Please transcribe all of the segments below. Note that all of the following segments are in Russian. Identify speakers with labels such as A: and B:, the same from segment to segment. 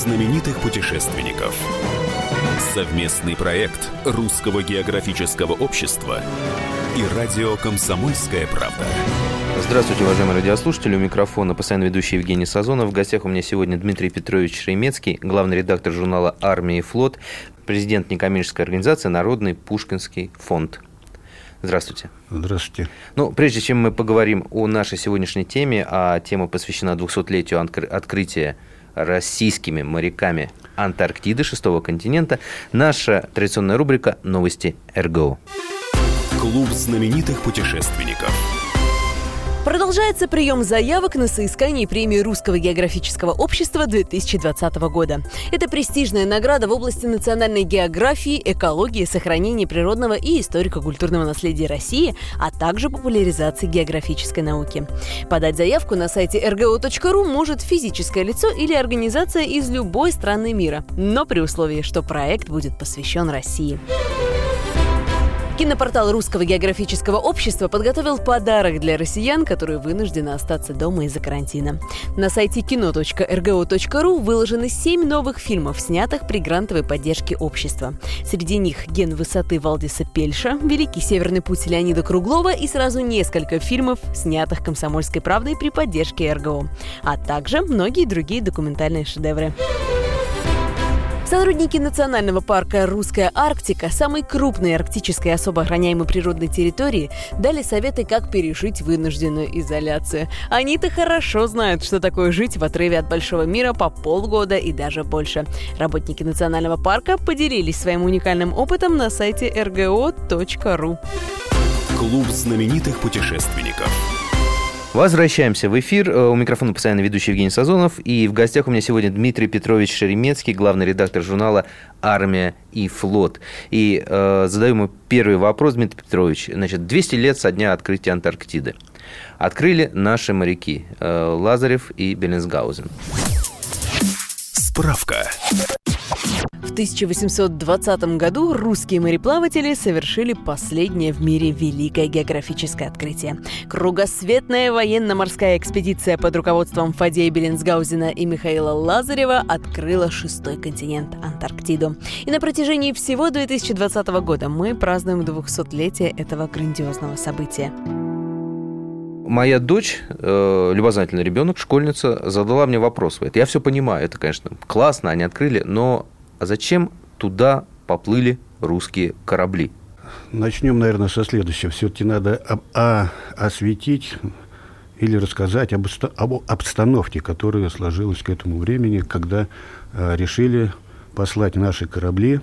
A: знаменитых путешественников. Совместный проект Русского географического общества и радио «Комсомольская правда».
B: Здравствуйте, уважаемые радиослушатели. У микрофона постоянно ведущий Евгений Сазонов. В гостях у меня сегодня Дмитрий Петрович Шеремецкий, главный редактор журнала «Армия и флот», президент некоммерческой организации «Народный Пушкинский фонд». Здравствуйте.
C: Здравствуйте.
B: Ну, прежде чем мы поговорим о нашей сегодняшней теме, а тема посвящена 200-летию открытия российскими моряками Антарктиды, шестого континента, наша традиционная рубрика «Новости РГО».
A: Клуб знаменитых путешественников –
D: Продолжается прием заявок на соискание премии Русского географического общества 2020 года. Это престижная награда в области национальной географии, экологии, сохранения природного и историко-культурного наследия России, а также популяризации географической науки. Подать заявку на сайте rgo.ru может физическое лицо или организация из любой страны мира, но при условии, что проект будет посвящен России. Кинопортал Русского географического общества подготовил подарок для россиян, которые вынуждены остаться дома из-за карантина. На сайте кино.рго.ру выложены семь новых фильмов, снятых при грантовой поддержке общества. Среди них «Ген высоты» Валдиса Пельша, «Великий северный путь» Леонида Круглова и сразу несколько фильмов, снятых «Комсомольской правдой» при поддержке РГО, а также многие другие документальные шедевры. Сотрудники Национального парка «Русская Арктика», самой крупной арктической особо охраняемой природной территории, дали советы, как пережить вынужденную изоляцию. Они-то хорошо знают, что такое жить в отрыве от большого мира по полгода и даже больше. Работники Национального парка поделились своим уникальным опытом на сайте rgo.ru.
A: Клуб знаменитых путешественников.
B: Возвращаемся в эфир. Э, у микрофона постоянно ведущий Евгений Сазонов. И в гостях у меня сегодня Дмитрий Петрович Шеремецкий, главный редактор журнала «Армия и флот». И э, задаю ему первый вопрос, Дмитрий Петрович. Значит, 200 лет со дня открытия Антарктиды. Открыли наши моряки э, Лазарев и Беллинсгаузен.
A: Справка.
D: В 1820 году русские мореплаватели совершили последнее в мире великое географическое открытие. Кругосветная военно-морская экспедиция под руководством Фадея Беллинсгаузена и Михаила Лазарева открыла шестой континент – Антарктиду. И на протяжении всего 2020 года мы празднуем 200-летие этого грандиозного события
B: моя дочь, э, любознательный ребенок, школьница, задала мне вопрос. Говорит, я все понимаю, это, конечно, классно, они открыли, но а зачем туда поплыли русские корабли?
C: Начнем, наверное, со следующего. Все-таки надо об, а, осветить или рассказать об, об обстановке, которая сложилась к этому времени, когда э, решили послать наши корабли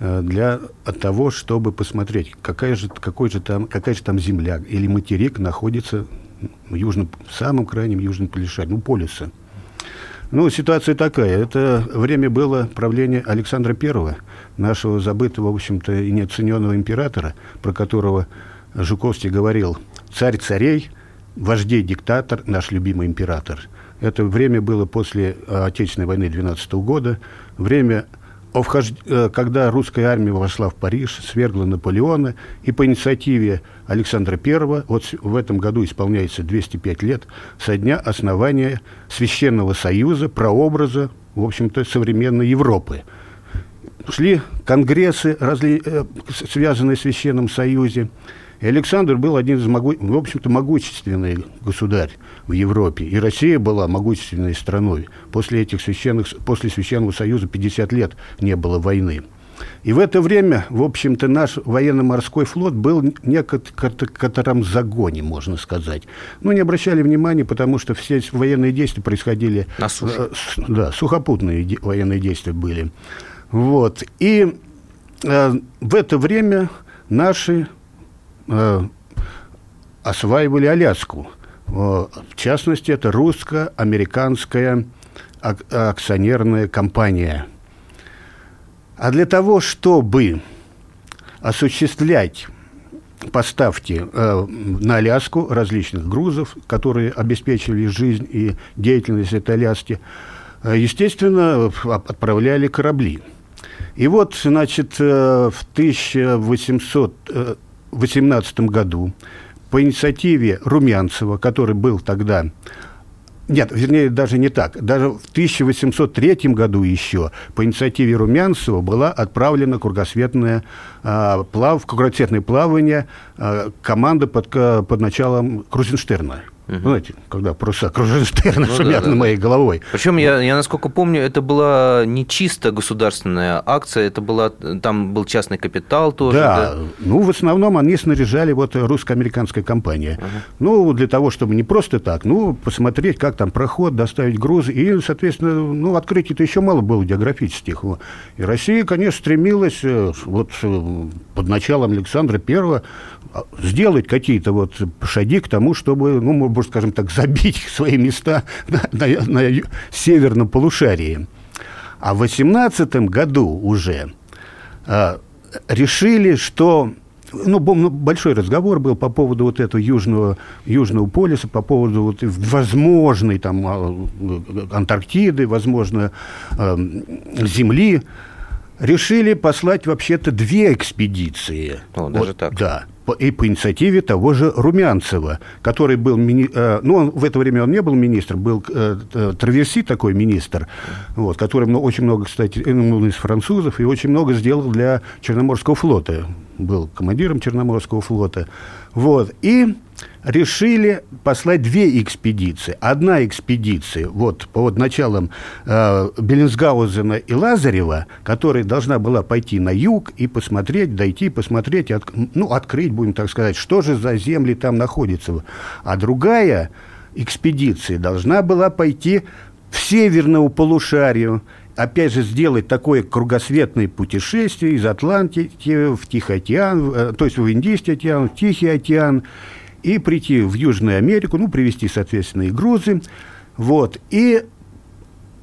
C: для от того, чтобы посмотреть, какая же, какой же там, какая же там земля или материк находится в, южном, в самом крайнем южном полушарии, ну, полюса. Ну, ситуация такая. Это время было правления Александра Первого, нашего забытого, в общем-то, и неоцененного императора, про которого Жуковский говорил «царь царей, вождей диктатор, наш любимый император». Это время было после Отечественной войны 12 года, время о вхож... Э, когда русская армия вошла в Париж, свергла Наполеона, и по инициативе Александра I, вот в этом году исполняется 205 лет со дня основания Священного Союза, прообраза, в общем-то, современной Европы. Шли конгрессы, разли... Э, связанные с Священным Союзом, и Александр был один из, могу... в общем-то, могущественный государь в Европе. И Россия была могущественной страной. После этих священных, после Священного Союза 50 лет не было войны. И в это время, в общем-то, наш военно-морской флот был в некотором загоне, можно сказать. Ну, не обращали внимания, потому что все военные действия происходили...
B: На суше.
C: Э, да, сухопутные военные действия были. Вот. И э, в это время наши э, осваивали Аляску. Э, в частности, это русско-американская акционерная компания. А для того, чтобы осуществлять поставки э, на Аляску различных грузов, которые обеспечивали жизнь и деятельность этой Аляски, э, естественно, отправляли корабли. И вот, значит, э, в 1800 э, 2018 году по инициативе Румянцева, который был тогда Нет, вернее, даже не так. Даже в 1803 году еще по инициативе Румянцева была отправлена кругосветная э, плав, кругосветное плавание э, команда под, под началом Крузенштерна. Угу. Знаете, когда паруса Круженштерна ну, шумят да, да, над моей головой.
B: Причем, я, я, насколько помню, это была не чисто государственная акция, это была, там был частный капитал тоже.
C: Да, да? ну, в основном они снаряжали вот русско-американская компания. Угу. Ну, для того, чтобы не просто так, ну, посмотреть, как там проход, доставить грузы. И, соответственно, ну, открытий-то еще мало было географических. И Россия, конечно, стремилась э, вот э, под началом Александра Первого а, сделать какие-то вот шаги к тому, чтобы, ну, можно, скажем так, забить свои места на, на, на северном полушарии. А в 18 году уже а, решили, что ну, большой разговор был по поводу вот этого южного, южного полюса, по поводу вот возможной там а, Антарктиды, возможно, Земли. Решили послать вообще-то две экспедиции.
B: О, даже вот, так?
C: Да и по инициативе того же Румянцева, который был, мини... Э, ну, он, в это время он не был министром, был э, э, Траверси такой министр, вот, который очень много, кстати, ну, из французов, и очень много сделал для Черноморского флота, был командиром Черноморского флота, вот, и решили послать две экспедиции. Одна экспедиция, вот по вот началам э, Беллинсгаузена и Лазарева, которая должна была пойти на юг и посмотреть, дойти, посмотреть, от, ну, открыть, будем так сказать, что же за земли там находятся. А другая экспедиция должна была пойти в северную полушарию, опять же, сделать такое кругосветное путешествие из Атлантики в Тихий океан, э, то есть в Индийский океан, в Тихий океан, и прийти в Южную Америку, ну, привезти, соответственно, и грузы, вот, и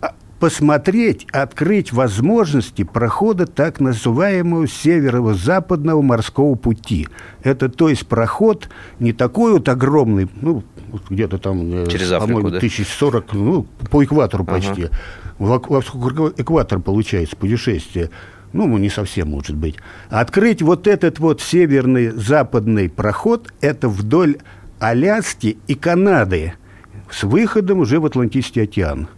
C: а, посмотреть, открыть возможности прохода так называемого северо-западного морского пути. Это, то есть, проход не такой вот огромный, ну, где-то там,
B: э, Через Африку, по-моему,
C: да? 1040, ну, по экватору почти. Ага. Вокруг экватор получается путешествие ну, не совсем, может быть. Открыть вот этот вот северный западный проход, это вдоль Аляски и Канады, с выходом уже в Атлантический океан.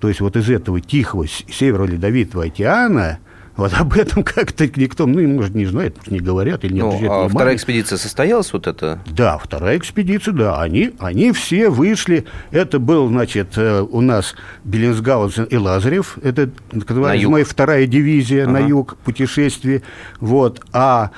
C: То есть вот из этого тихого северо-ледовитого океана вот об этом как-то никто, ну, может, не знает, не говорят или не ну,
B: а вторая экспедиция состоялась вот это?
C: Да, вторая экспедиция, да. Они, они все вышли. Это был, значит, э, у нас Беллинсгаузен и Лазарев. Это, моя вторая дивизия ага. на юг путешествие. Вот. А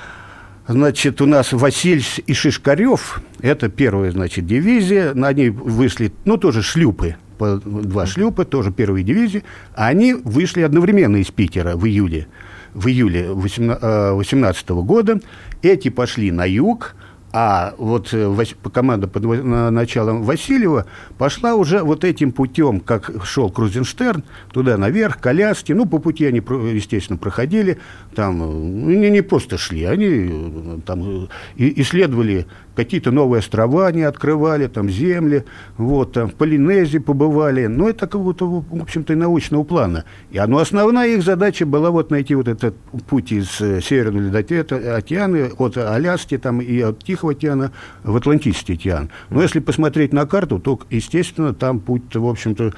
C: Значит, у нас Василь и Шишкарев, это первая, значит, дивизия, на ней вышли, ну, тоже шлюпы, по два шлюпа, тоже первой дивизии, они вышли одновременно из Питера в июле, в июле 18 э, года. Эти пошли на юг, а вот э, команда под началом Васильева пошла уже вот этим путем, как шел Крузенштерн, туда наверх, коляски. Ну, по пути они, естественно, проходили. Там ну, не, не просто шли, они э, там исследовали какие-то новые острова они открывали, там земли, вот, там в Полинезии побывали. Но это как-то, в общем-то, и научного плана. И оно, основная их задача была вот найти вот этот путь из э, Северного Ледовитого океана, от Аляски там, и от Тихого океана в Атлантический океан. Но если посмотреть на карту, то, естественно, там путь в общем-то,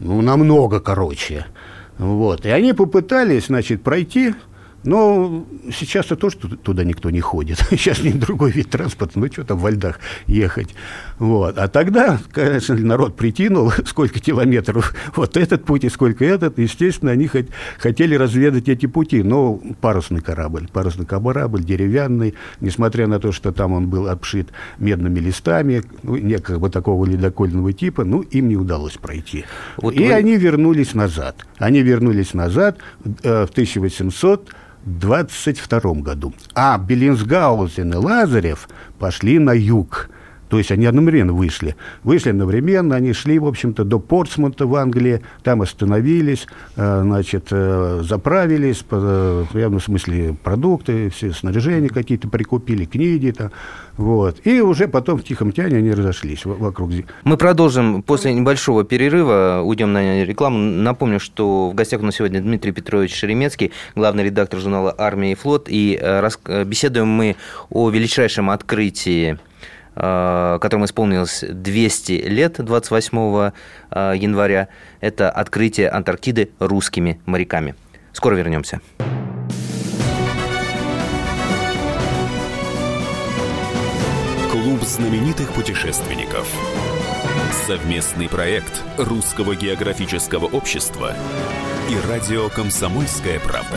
C: ну, намного короче. Вот. И они попытались, значит, пройти но сейчас-то тоже туда никто не ходит. Сейчас не другой вид транспорта, ну что там во льдах ехать. Вот. А тогда, конечно, народ прикинул, сколько километров вот этот путь и сколько этот. Естественно, они хот- хотели разведать эти пути. Но парусный корабль, парусный корабль, деревянный, несмотря на то, что там он был обшит медными листами, ну, некого такого ледокольного типа, ну, им не удалось пройти. Вот и вы... они вернулись назад. Они вернулись назад э, в 1800 22 году. А Беллинсгаузен и Лазарев пошли на юг. То есть они одновременно вышли. Вышли одновременно, они шли, в общем-то, до Портсмута в Англии, там остановились, э, значит, э, заправились, в явном смысле продукты, все снаряжения какие-то прикупили, книги там, вот. И уже потом в Тихом Тяне они разошлись вокруг.
B: Мы продолжим после небольшого перерыва, уйдем на рекламу. Напомню, что в гостях у нас сегодня Дмитрий Петрович Шеремецкий, главный редактор журнала «Армия и флот», и э, беседуем мы о величайшем открытии которому исполнилось 200 лет 28 января. Это открытие Антарктиды русскими моряками. Скоро вернемся.
A: Клуб знаменитых путешественников. Совместный проект Русского географического общества и радио «Комсомольская правда».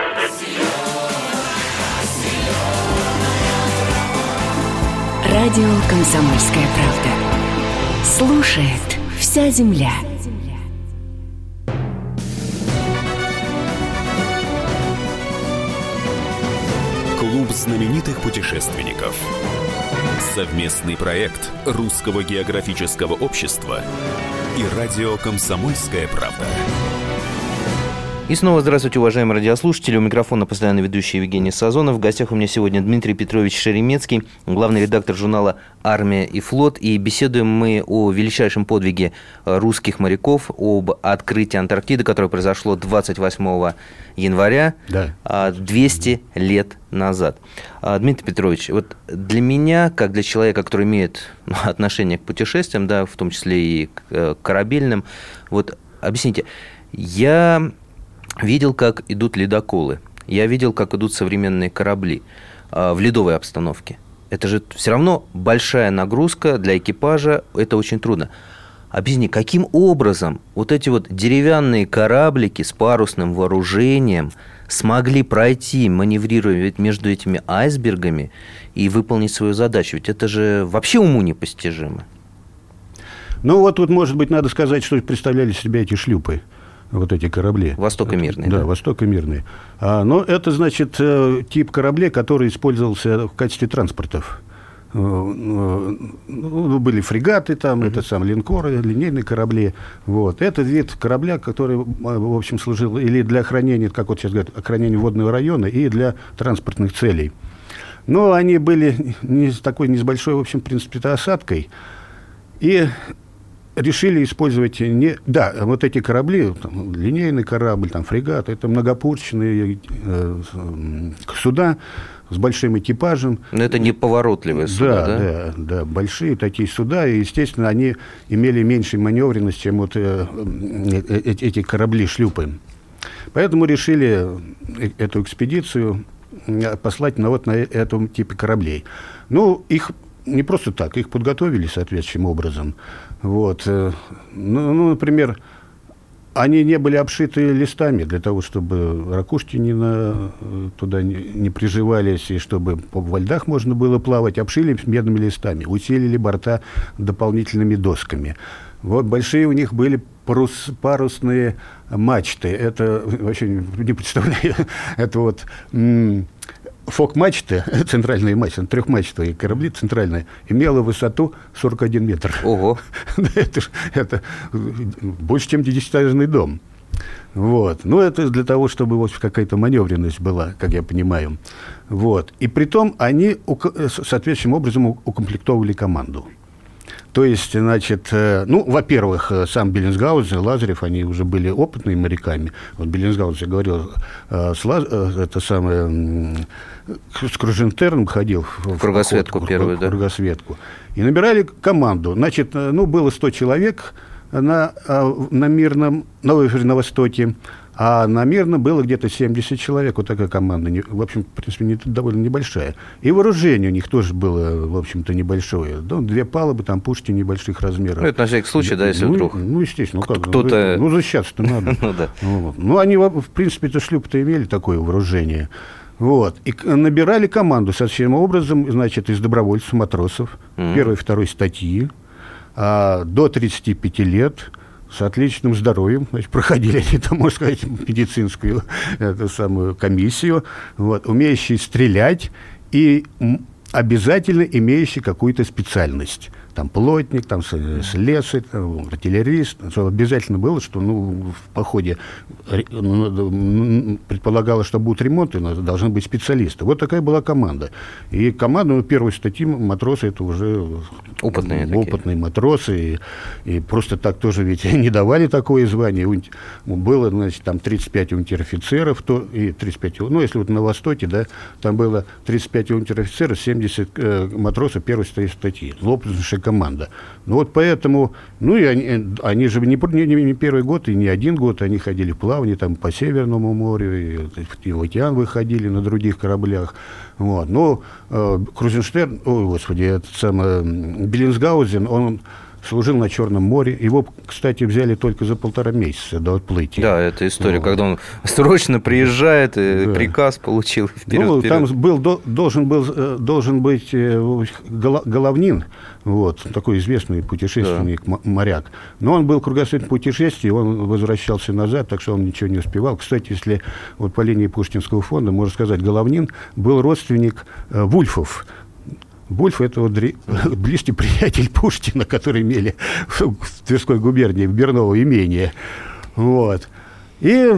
E: Радио «Комсомольская правда». Слушает вся земля.
A: Клуб знаменитых путешественников. Совместный проект Русского географического общества и радио «Комсомольская правда».
B: И снова здравствуйте, уважаемые радиослушатели. У микрофона постоянно ведущий Евгений Сазонов. В гостях у меня сегодня Дмитрий Петрович Шеремецкий, главный редактор журнала «Армия и флот». И беседуем мы о величайшем подвиге русских моряков, об открытии Антарктиды, которое произошло 28 января,
C: да.
B: 200 лет назад. А, Дмитрий Петрович, вот для меня, как для человека, который имеет ну, отношение к путешествиям, да, в том числе и к э, корабельным, вот объясните, я видел, как идут ледоколы, я видел, как идут современные корабли в ледовой обстановке. Это же все равно большая нагрузка для экипажа, это очень трудно. Объясни, каким образом вот эти вот деревянные кораблики с парусным вооружением смогли пройти, маневрируя между этими айсбергами и выполнить свою задачу? Ведь это же вообще уму непостижимо.
C: Ну вот тут, может быть, надо сказать, что представляли себя эти шлюпы вот эти корабли.
B: Восток и мирный.
C: Да, да? Восток и мирный. А, но это, значит, тип кораблей, который использовался в качестве транспортов. Ну, были фрегаты там, mm-hmm. это сам линкоры, линейные корабли. Вот. Это вид корабля, который, в общем, служил или для охранения, как вот сейчас говорят, охранения водного района, и для транспортных целей. Но они были не с такой, не с большой, в общем, в принципе, осадкой. И решили использовать не... Да, вот эти корабли, там, линейный корабль, там, фрегат, это многопушечные э, суда с большим экипажем.
B: Но это не поворотливые суда,
C: да? Да, да, да, большие такие суда, и, естественно, они имели меньшую маневренность, чем вот э, э, э, эти корабли-шлюпы. Поэтому решили э, эту экспедицию послать на вот на этом типе кораблей. Ну, их не просто так, их подготовили соответствующим образом. Вот. Ну, ну, например, они не были обшиты листами для того, чтобы ракушки не на, туда не, не приживались, и чтобы во льдах можно было плавать. Обшили медными листами, усилили борта дополнительными досками. Вот большие у них были парус, парусные мачты. Это вообще не представляю. Это вот фок-мачта, центральная мачта, трехмачтовые корабли центральные, имела высоту 41 метр.
B: Ого!
C: это, это больше, чем десятиэтажный дом. Вот. Ну, это для того, чтобы вот какая-то маневренность была, как я понимаю. Вот. И при том они соответствующим образом укомплектовывали команду. То есть, значит, э, ну, во-первых, э, сам Беллинсгаузен, Лазарев, они уже были опытными моряками. Вот Беллинсгаузен говорил, э, с Лаз... это самое, с Кружентерном ходил
B: в, в кругосветку в, первую,
C: в, да? кругосветку. И набирали команду. Значит, ну, было 100 человек на, на Мирном, на, на Востоке. А на Мирно было где-то 70 человек, вот такая команда. В общем, в принципе, не, довольно небольшая. И вооружение у них тоже было, в общем-то, небольшое. Ну, две палубы, там пушки небольших размеров.
B: Ну, это на всякий случай, да, если
C: ну,
B: вдруг...
C: Ну, естественно. Ну, как,
B: кто-то...
C: Ну, защищаться-то надо. ну, да. вот. ну, они, в принципе, это шлюпы-то имели такое вооружение. Вот. И набирали команду совсем образом, значит, из добровольцев, матросов, mm-hmm. первой, второй статьи. а до 35 лет с отличным здоровьем, значит, проходили они там, можно сказать, медицинскую эту самую комиссию, вот, умеющие стрелять и обязательно имеющие какую-то специальность там плотник, там слесарь, там, артиллерист. Что обязательно было, что ну, в походе ну, предполагалось, что будут ремонты, должны быть специалисты. Вот такая была команда. И команда, ну, первой статьи матросы, это уже
B: опытные,
C: опытные такие. матросы. И, и просто так тоже ведь не давали такое звание. Было, значит, там 35 унтер-офицеров, то, и 35, ну, если вот на Востоке, да, там было 35 унтер-офицеров, 70 э, матросов первой статьи. Опытнейшая команда. Ну вот поэтому, ну и они, они же не, не, не первый год и не один год, они ходили в плавание там по Северному морю, и, и в океан выходили на других кораблях. Вот. Но э, Крузенштерн, ой, господи, этот самый Беллинсгаузен, он служил на Черном море. Его, кстати, взяли только за полтора месяца до отплытия.
B: Да, это история, вот. когда он срочно приезжает, и да. приказ получил
C: вперед, ну, вперед. Там был, должен, был, э, должен быть э, Головнин, вот, такой известный путешественник, да. моряк. Но он был кругосветным путешествием, он возвращался назад, так что он ничего не успевал. Кстати, если вот по линии Пушкинского фонда, можно сказать, Головнин был родственник э, Вульфов, Вольф – это вот близкий приятель Пушкина, который имели в Тверской губернии, в Берново имение. Вот. И,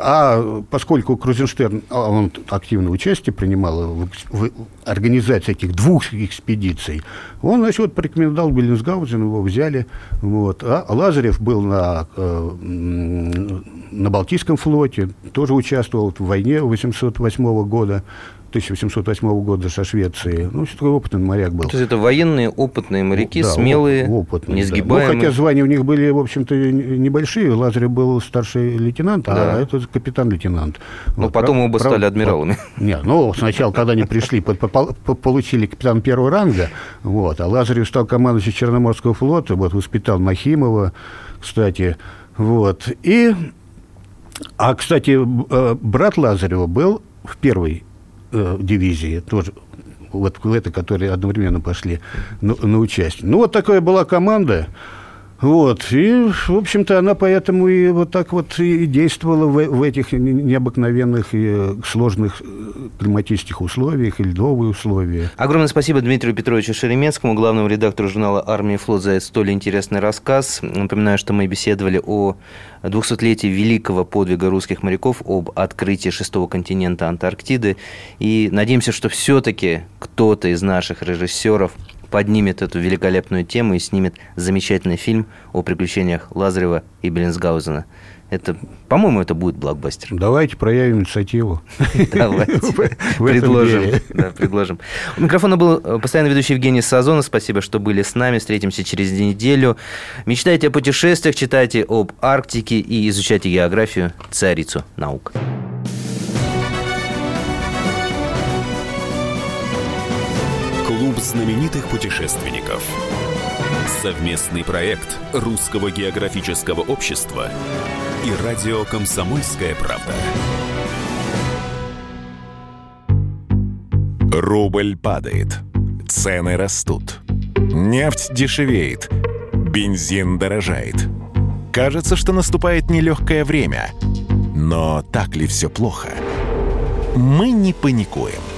C: а поскольку Крузенштерн, а он активное участие принимал в, в организации этих двух экспедиций, он, значит, вот порекомендовал Беллинсгаузен, его взяли. Вот. А Лазарев был на, э, на Балтийском флоте, тоже участвовал в войне 808 года. 1808 года со Швецией. Ну, такой опытный моряк был.
B: То есть это военные опытные моряки, да, смелые, опытные, несгибаемые.
C: Да. Ну, хотя звания у них были, в общем-то, небольшие. Лазарев был старший лейтенант, а да. а это капитан-лейтенант.
B: Ну, вот, потом прав, оба прав, стали адмиралами.
C: Вот, нет, ну, сначала, когда они пришли, получили капитан первого ранга, вот, а Лазарев стал командующим Черноморского флота, вот, воспитал Нахимова, кстати, вот, и... А, кстати, э, брат Лазарева был в первой э, дивизии, тоже вот это, которые одновременно пошли на, на участие. Ну, вот такая была команда. Вот, и, в общем-то, она поэтому и вот так вот и действовала в, в этих необыкновенных и сложных э, климатических условиях и льдовые условия.
B: Огромное спасибо Дмитрию Петровичу Шеремецкому, главному редактору журнала «Армия и флот» за столь интересный рассказ. Напоминаю, что мы беседовали о 200-летии великого подвига русских моряков, об открытии шестого континента Антарктиды. И надеемся, что все-таки кто-то из наших режиссеров поднимет эту великолепную тему и снимет замечательный фильм о приключениях Лазарева и Беллинсгаузена. Это, по-моему, это будет блокбастер.
C: Давайте проявим инициативу.
B: Давайте. Предложим. Да, предложим. У микрофона был э, постоянно ведущий Евгений Сазонов. Спасибо, что были с нами. Встретимся через неделю. Мечтайте о путешествиях, читайте об Арктике и изучайте географию, царицу наук.
A: Знаменитых путешественников. Совместный проект Русского географического общества и радио «Комсомольская правда». Рубль падает. Цены растут. Нефть дешевеет. Бензин дорожает. Кажется, что наступает нелегкое время. Но так ли все плохо? Мы не паникуем –